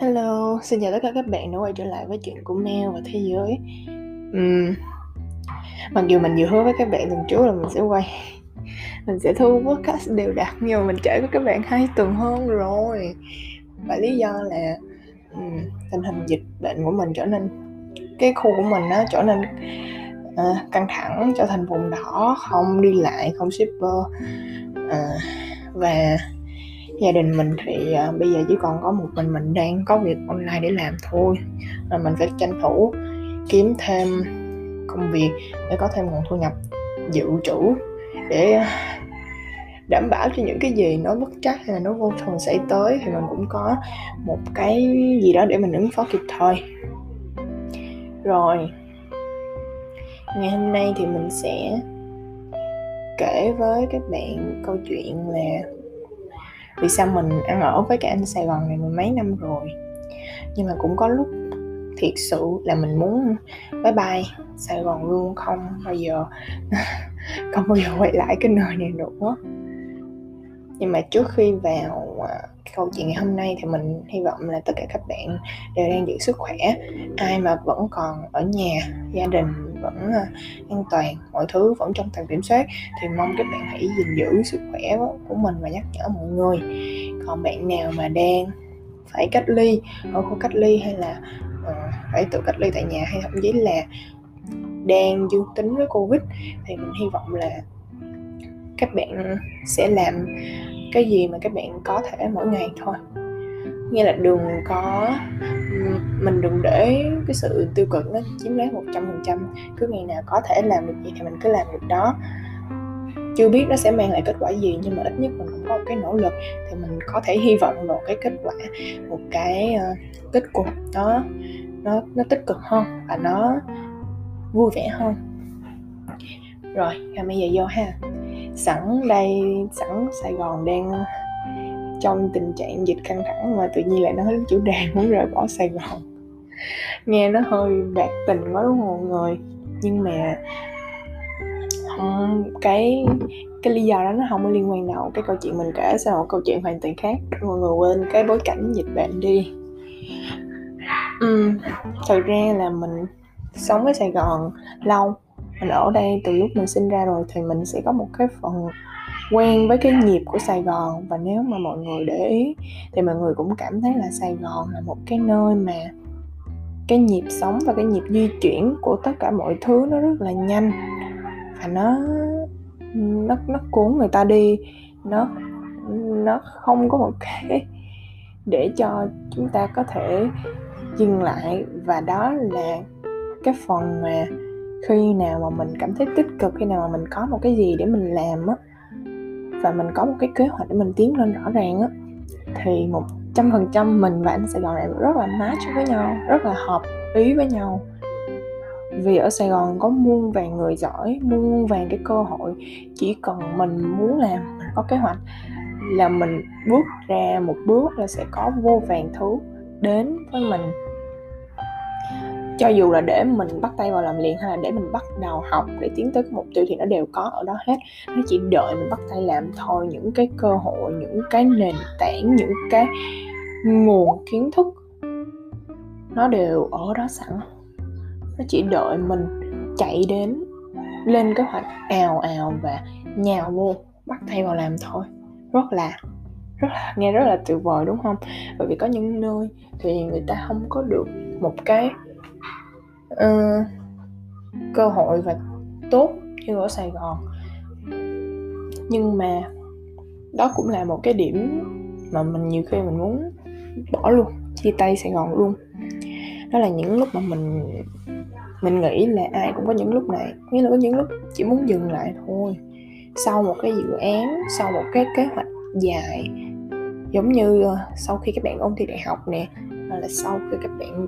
Hello, xin chào tất cả các bạn đã quay trở lại với chuyện của Mel và thế giới. Uhm, Mặc dù mình vừa hứa với các bạn tuần trước là mình sẽ quay. Mình sẽ thu podcast đều đặn Nhưng mà mình trải với các bạn hai tuần hơn rồi. Và lý do là um, tình hình dịch bệnh của mình trở nên Cái khu của mình nó trở nên uh, căng thẳng Trở thành vùng đỏ, không đi lại, không shipper. Uh, Và gia đình mình thì uh, bây giờ chỉ còn có một mình mình đang có việc online để làm thôi. Là mình phải tranh thủ kiếm thêm công việc để có thêm nguồn thu nhập dự trữ để đảm bảo cho những cái gì nó bất chắc hay là nó vô thường xảy tới thì mình cũng có một cái gì đó để mình ứng phó kịp thời. Rồi ngày hôm nay thì mình sẽ kể với các bạn câu chuyện là vì sao mình ăn ở với cái anh Sài Gòn này mười mấy năm rồi? Nhưng mà cũng có lúc thiệt sự là mình muốn bye bye Sài Gòn luôn, không bao giờ không bao giờ quay lại cái nơi này nữa. Nhưng mà trước khi vào à, câu chuyện ngày hôm nay thì mình hy vọng là tất cả các bạn đều đang giữ sức khỏe. Ai mà vẫn còn ở nhà, gia đình vẫn ờ, an toàn mọi thứ vẫn trong tầm kiểm soát. Thì mong các bạn hãy gìn giữ sức khỏe của mình và nhắc nhở mọi người. Còn bạn nào mà đang phải cách ly ở khu cách ly hay là uh, phải tự cách ly tại nhà hay thậm chí là đang dương tính với covid thì mình hy vọng là các bạn sẽ làm cái gì mà các bạn có thể mỗi ngày thôi nghĩa là đừng có mình đừng để cái sự tiêu cực nó chiếm lấy một trăm phần trăm. Cứ ngày nào có thể làm được gì thì mình cứ làm được đó. Chưa biết nó sẽ mang lại kết quả gì nhưng mà ít nhất mình cũng có một cái nỗ lực thì mình có thể hy vọng vào cái kết quả một cái uh, kết cục đó nó nó tích cực hơn và nó vui vẻ hơn. Rồi bây giờ vô ha. Sẵn đây sẵn sài gòn đang trong tình trạng dịch căng thẳng mà tự nhiên lại nói đến chủ đề muốn rời bỏ sài gòn. Nghe nó hơi bạc tình quá đúng không mọi người? Nhưng mà không cái cái lý do đó nó không có liên quan đâu cái câu chuyện mình kể sẽ là một câu chuyện hoàn toàn khác. Mọi người quên cái bối cảnh dịch bệnh đi. Uhm, thật ra là mình sống ở sài gòn lâu mình ở đây từ lúc mình sinh ra rồi thì mình sẽ có một cái phần quen với cái nhịp của Sài Gòn. Và nếu mà mọi người để ý, thì mọi người cũng cảm thấy là Sài Gòn là một cái nơi mà cái nhịp sống và cái nhịp di chuyển của tất cả mọi thứ nó rất là nhanh. Và nó nó nó cuốn người ta đi. Nó nó không có một cái để cho chúng ta có thể dừng lại. Và đó là cái phần mà khi nào mà mình cảm thấy tích cực, khi nào mà mình có một cái gì để mình làm á và mình có một cái kế hoạch để mình tiến lên rõ ràng á. Thì một trăm phần trăm mình và anh Sài Gòn này rất là match với nhau, rất là hợp ý với nhau. Vì ở Sài Gòn có muôn vàng người giỏi, muôn vàng cái cơ hội, chỉ cần mình muốn làm mình có kế hoạch là mình bước ra một bước là sẽ có vô vàng thứ đến với mình cho dù là để mình bắt tay vào làm liền hay là để mình bắt đầu học để tiến tới mục tiêu thì nó đều có ở đó hết. Nó chỉ đợi mình bắt tay làm thôi, những cái cơ hội, những cái nền tảng, những cái nguồn kiến thức, nó đều ở đó sẵn. Nó chỉ đợi mình chạy đến, lên kế hoạch ào ào và nhào vô, bắt tay vào làm thôi. Rất là rất là, nghe rất là tuyệt vời, đúng không? Bởi vì có những nơi thì người ta không có được một cái uh, cơ hội và tốt như ở Sài Gòn. Nhưng mà đó cũng là một cái điểm mà mình nhiều khi mình muốn bỏ luôn chia tay Sài Gòn luôn. Đó là những lúc mà mình mình nghĩ là ai cũng có những lúc này nghĩa là có những lúc chỉ muốn dừng lại thôi. Sau một cái dự án sau một cái kế hoạch dài giống như ờ, sau khi các bạn ôn thi đại học nè hoặc là sau khi các bạn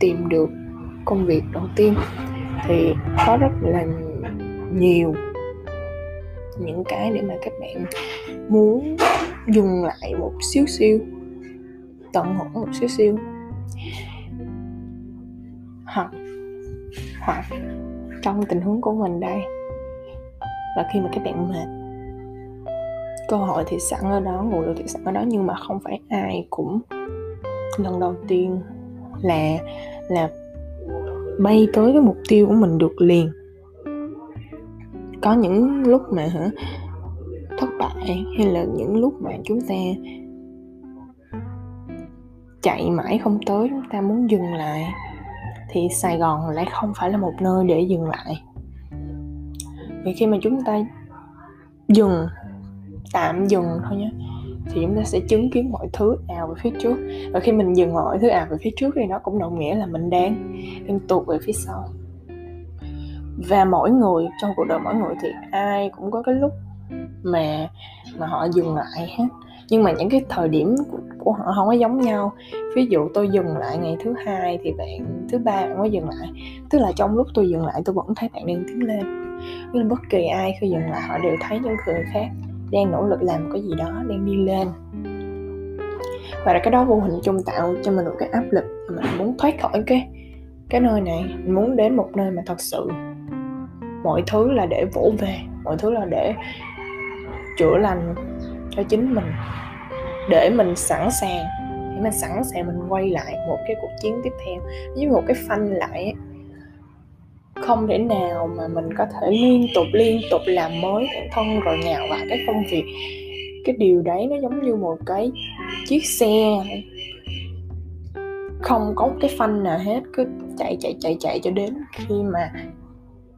tìm được công việc đầu tiên thì có rất là nhiều những cái để mà các bạn muốn dừng lại một xíu xíu, tận hưởng một xíu xíu. Hoặc hoặc trong tình huống của mình đây, là khi mà các bạn mệt, cơ hội thì sẵn ở đó, nguồn lực thì sẵn ở đó, nhưng mà không phải ai cũng lần đầu tiên là là bay tới cái mục tiêu của mình được liền. Có những lúc mà hả, thất bại hay là những lúc mà chúng ta chạy mãi không tới, chúng ta muốn dừng lại, thì sài gòn lại không phải là một nơi để dừng lại. Vì khi mà chúng ta dừng, tạm dừng thôi nhé thì chúng ta sẽ chứng kiến mọi thứ ào về phía trước. Và khi mình dừng mọi thứ ào về phía trước thì nó cũng đồng nghĩa là mình đang đang tụt về phía sau. Và mỗi người, trong cuộc đời mỗi người thì ai cũng có cái lúc mà mà họ dừng lại hết. Nhưng mà những cái thời điểm của họ không có giống nhau. Ví dụ tôi dừng lại ngày thứ hai thì bạn, thứ ba bạn mới dừng lại. Tức là trong lúc tôi dừng lại tôi vẫn thấy bạn đang tiến lên. Nên bất kỳ ai khi dừng lại họ đều thấy những người khác đang nỗ lực làm cái gì đó, đang đi lên. Và cái đó vô hình chung tạo cho mình một cái áp lực mình muốn thoát khỏi cái cái nơi này. Mình muốn đến một nơi mà thật sự mọi thứ là để vỗ về, mọi thứ là để chữa lành cho chính mình. Để mình sẵn sàng, để mình sẵn sàng mình quay lại một cái cuộc chiến tiếp theo. Với một cái phanh lại không thể nào mà mình có thể liên tục liên tục làm mới bản thân rồi nhào vào cái công việc. Cái điều đấy nó giống như một cái chiếc xe. Không có cái phanh nào hết, cứ chạy chạy chạy chạy cho đến khi mà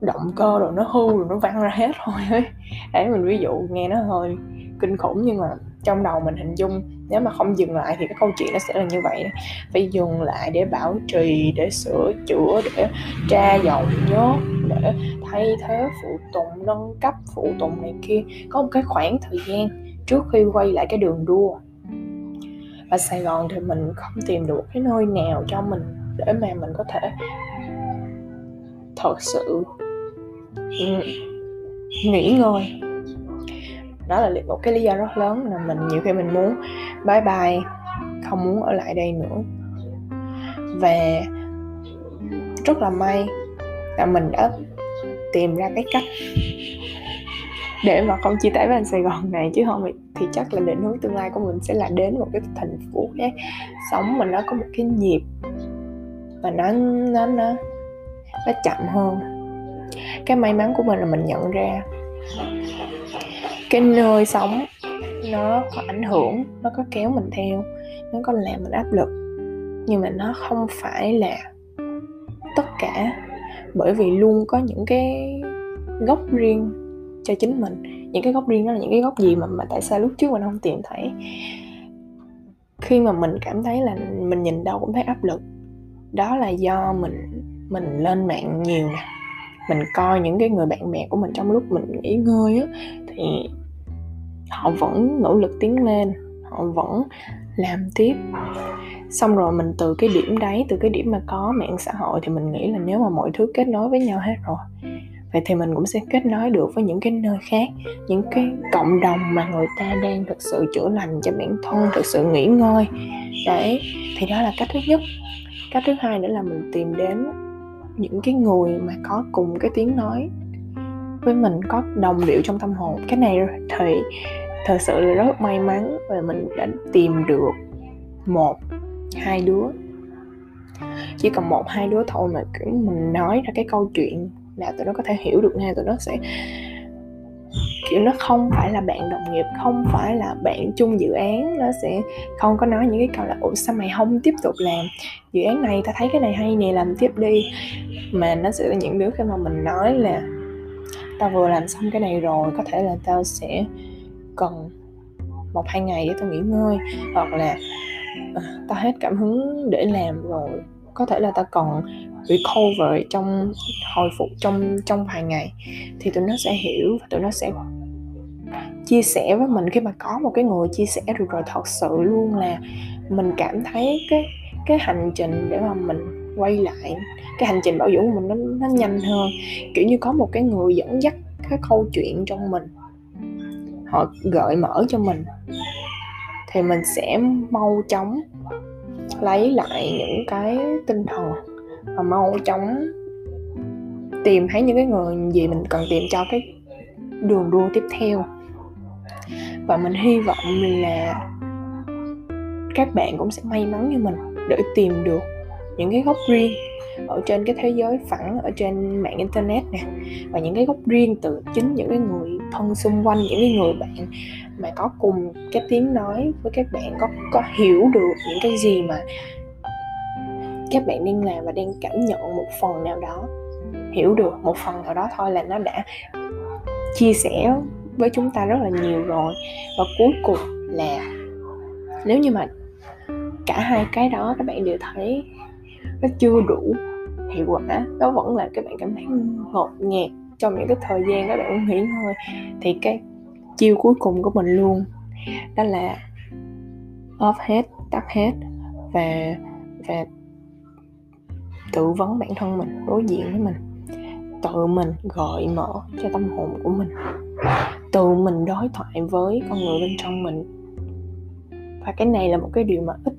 động cơ rồi nó hư rồi nó văng ra hết thôi ấy. Để mình ví dụ nghe nó hơi kinh khủng nhưng mà trong đầu mình hình dung nếu mà không dừng lại thì cái câu chuyện nó sẽ là như vậy đó. phải dừng lại để bảo trì, để sửa chữa, để tra dọn nhớ để thay thế phụ tùng, nâng cấp phụ tùng này kia. Có một cái khoảng thời gian trước khi quay lại cái đường đua. Và Sài Gòn thì mình không tìm được cái nơi nào cho mình để mà mình có thể thật sự ừ, nghỉ ngơi đó là một cái lý do rất lớn là mình, nhiều khi mình muốn bye bye, không muốn ở lại đây nữa. Và rất là may là mình đã tìm ra cái cách để mà không chia tay với anh Sài Gòn này, chứ không thì chắc là định hướng tương lai của mình sẽ là đến một cái thành phố khác. Sống mà nó có một cái nhịp và nó nó nó nó chậm hơn. Cái may mắn của mình là mình nhận ra cái nơi sống. Nó có ảnh hưởng, nó có kéo mình theo, nó có làm mình áp lực. Nhưng mà nó không phải là tất cả bởi vì luôn có những cái góc riêng cho chính mình. Những cái góc riêng đó là những cái góc gì mà mà tại sao lúc trước mình không tìm thấy? Khi mà mình cảm thấy là mình nhìn đâu cũng thấy áp lực, đó là do mình mình lên mạng nhiều nè. Mình coi những cái người bạn bè của mình trong lúc mình nghỉ ngơi á, thì họ vẫn nỗ lực tiến lên, họ vẫn làm tiếp. Xong rồi mình từ cái điểm đấy, từ cái điểm mà có mạng xã hội thì mình nghĩ là nếu mà mọi thứ kết nối với nhau hết rồi, vậy thì mình cũng sẽ kết nối được với những cái nơi khác, những cái cộng đồng mà người ta đang thực sự chữa lành cho bản thân, thực sự nghỉ ngơi. Đấy, thì đó là cách thứ nhất. Cách thứ hai nữa là mình tìm đến những cái người mà có cùng cái tiếng nói với mình, có đồng điệu trong tâm hồn. Cái này thì thật sự là rất may mắn và mình đã tìm được một, hai đứa. Chỉ cần một, hai đứa thôi mà kiểu mình nói ra cái câu chuyện là tụi nó có thể hiểu được ngay tụi nó sẽ, kiểu, nó không phải là bạn đồng nghiệp, không phải là bạn chung dự án. Nó sẽ không có nói những cái câu là, ủa, sao mày không tiếp tục làm dự án này? Ta thấy cái này hay nè, làm tiếp đi. Mà nó sẽ là những đứa khi mà mình nói là, tao vừa làm xong cái này rồi, có thể là tao sẽ cần một hai ngày để tao nghỉ ngơi hoặc là à, tao hết cảm hứng để làm rồi có thể là tao còn recover trong hồi phục trong trong vài ngày thì tụi nó sẽ hiểu và tụi nó sẽ chia sẻ với mình. Khi mà có một cái người chia sẻ được rồi thật sự luôn là mình cảm thấy cái cái hành trình để mà mình quay lại cái hành trình bảo dưỡng của mình nó nó nhanh hơn. Kiểu như có một cái người dẫn dắt cái câu chuyện trong mình họ gợi mở cho mình, thì mình sẽ mau chóng lấy lại những cái tinh thần, và mau chóng tìm thấy những cái người gì mình cần tìm cho cái đường đua tiếp theo. Và mình hy vọng là các bạn cũng sẽ may mắn như mình để tìm được những cái góc riêng ở trên cái thế giới phẳng ở trên mạng internet nè, và những cái góc riêng từ chính những cái người thân xung quanh những cái người bạn mà có cùng cái tiếng nói với các bạn, có có hiểu được những cái gì mà các bạn đang làm và đang cảm nhận một phần nào đó, hiểu được một phần nào đó thôi là nó đã chia sẻ với chúng ta rất là nhiều rồi. Và cuối cùng là nếu như mà cả hai cái đó các bạn đều thấy nó chưa đủ hiệu quả, nó vẫn là các bạn cảm thấy ngột ngạt trong những cái thời gian các bạn nghỉ ngơi thì cái chiêu cuối cùng của mình luôn đó là off hết, tắt hết và và tự vấn bản thân mình, đối diện với mình. Tự mình gợi mở cho tâm hồn của mình. Tự mình đối thoại với con người bên trong mình. Và cái này là một cái điều mà ít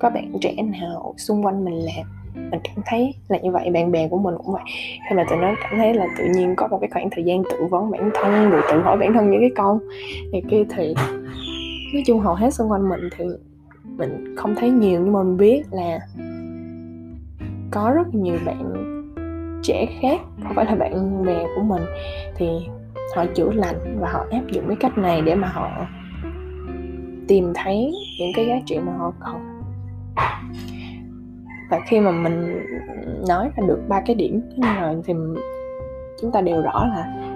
các bạn trẻ nào xung quanh mình làm mình cảm thấy là như vậy, bạn bè của mình cũng vậy. Khi mà tụi nó cảm thấy là tự nhiên có một cái khoảng thời gian tự vấn bản thân rồi tự hỏi bản thân những cái câu này kia thì nói chung hầu hết xung quanh mình thì mình không thấy nhiều, nhưng mà mình biết là có rất nhiều bạn trẻ khác, không phải là bạn bè của mình, thì họ chữa lành và họ áp dụng cái cách này để mà họ tìm thấy những cái giá trị mà họ cần và khi mà mình nói ra được ba cái điểm như rồi thì chúng ta đều rõ là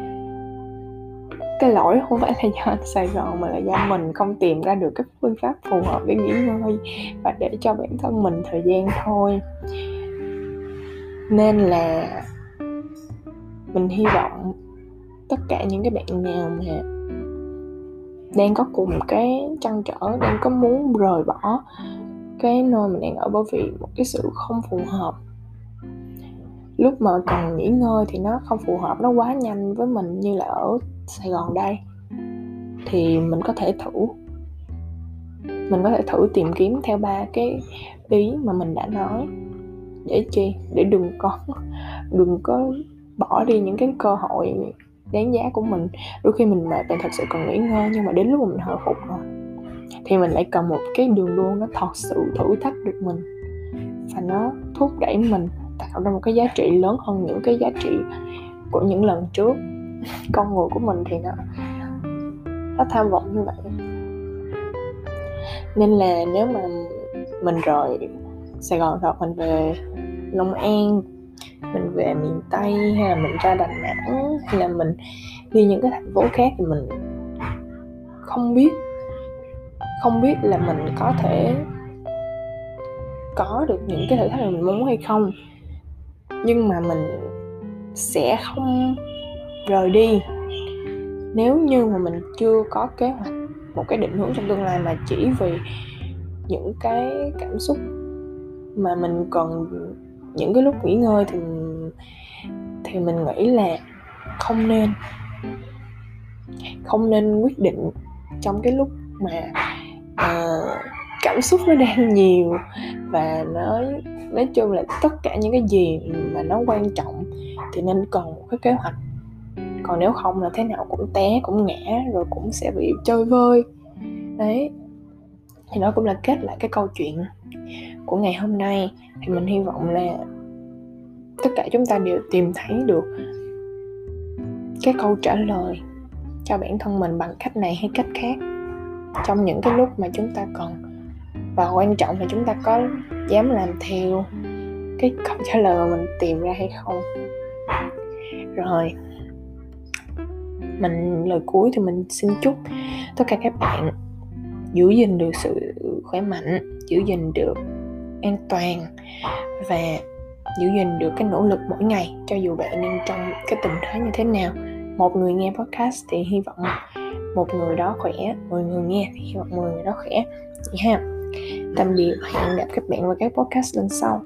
cái lỗi không phải là do Sài Gòn mà là do mình không tìm ra được cái phương pháp phù hợp để nghỉ ngơi và để cho bản thân mình thời gian thôi. Nên là mình hy vọng tất cả những cái bạn nào mà đang có cùng cái trăn trở, đang có muốn rời bỏ cái nơi mình đang ở bởi vì một cái sự không phù hợp. Lúc mà cần nghỉ ngơi thì nó không phù hợp, nó quá nhanh với mình như là ở sài gòn đây. Thì mình có thể thử. Mình có thể thử tìm kiếm theo ba cái ý mà mình đã nói. Để chi? Để đừng có đừng có bỏ đi những cái cơ hội đáng giá của mình. Đôi khi mình mệt mình thật sự cần nghỉ ngơi nhưng mà đến lúc mà mình hồi phục rồi thì mình lại cần một cái đường đua nó thật sự thử thách được mình. Và nó thúc đẩy mình, tạo ra một cái giá trị lớn hơn những cái giá trị của những lần trước. Con người của mình thì nó nó tham vọng như vậy. Nên là nếu mà mình rời Sài Gòn rồi mình về Long An, mình về miền Tây, hay là mình ra Đà Nẵng, hay là mình đi những cái thành phố khác thì mình không biết không biết là mình có thể có được những cái thử thách mà mình muốn hay không. Nhưng mà mình sẽ không rời đi. Nếu như mà mình chưa có kế hoạch, một cái định hướng trong tương lai mà chỉ vì những cái cảm xúc mà mình cần những cái lúc nghỉ ngơi thì thì mình nghĩ là không nên. Không nên quyết định trong cái lúc mà uh, cảm xúc nó đang nhiều và nó nói chung là tất cả những cái gì mà nó quan trọng thì nên cần một cái kế hoạch. Còn nếu không là thế nào cũng té cũng ngã rồi cũng sẽ bị chơi vơi. Đấy thì nó cũng là kết lại cái câu chuyện của ngày hôm nay. Thì mình hy vọng là tất cả chúng ta đều tìm thấy được cái câu trả lời cho bản thân mình bằng cách này hay cách khác trong những cái lúc mà chúng ta cần. Và quan trọng là chúng ta có dám làm theo cái câu trả lời mà mình tìm ra hay không. Rồi, mình, lời cuối thì mình xin chúc tất cả các bạn giữ gìn được sự khỏe mạnh, giữ gìn được an toàn và giữ gìn được cái nỗ lực mỗi ngày, cho dù bạn đang trong cái tình thế như thế nào một người nghe podcast thì hy vọng một người đó khỏe. Mười người nghe thì hy vọng mười người đó khỏe. Vậy ha. Tạm biệt. Hẹn gặp các bạn vào các podcast lần sau.